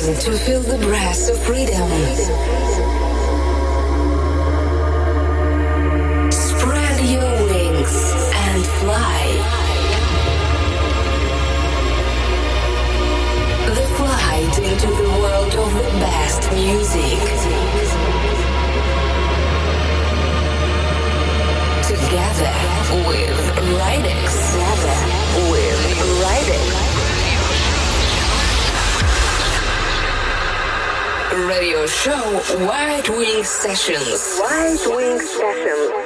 time to feel the breath of freedom. Spread your wings and fly. The flight into the world of the best music. Together with Rydex. Together Radio show White Wing Sessions. White Wing Sessions.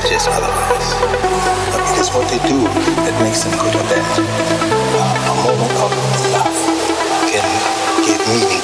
Suggests otherwise. But it is what they do that makes them good or bad. Uh, a moment of love can give meaning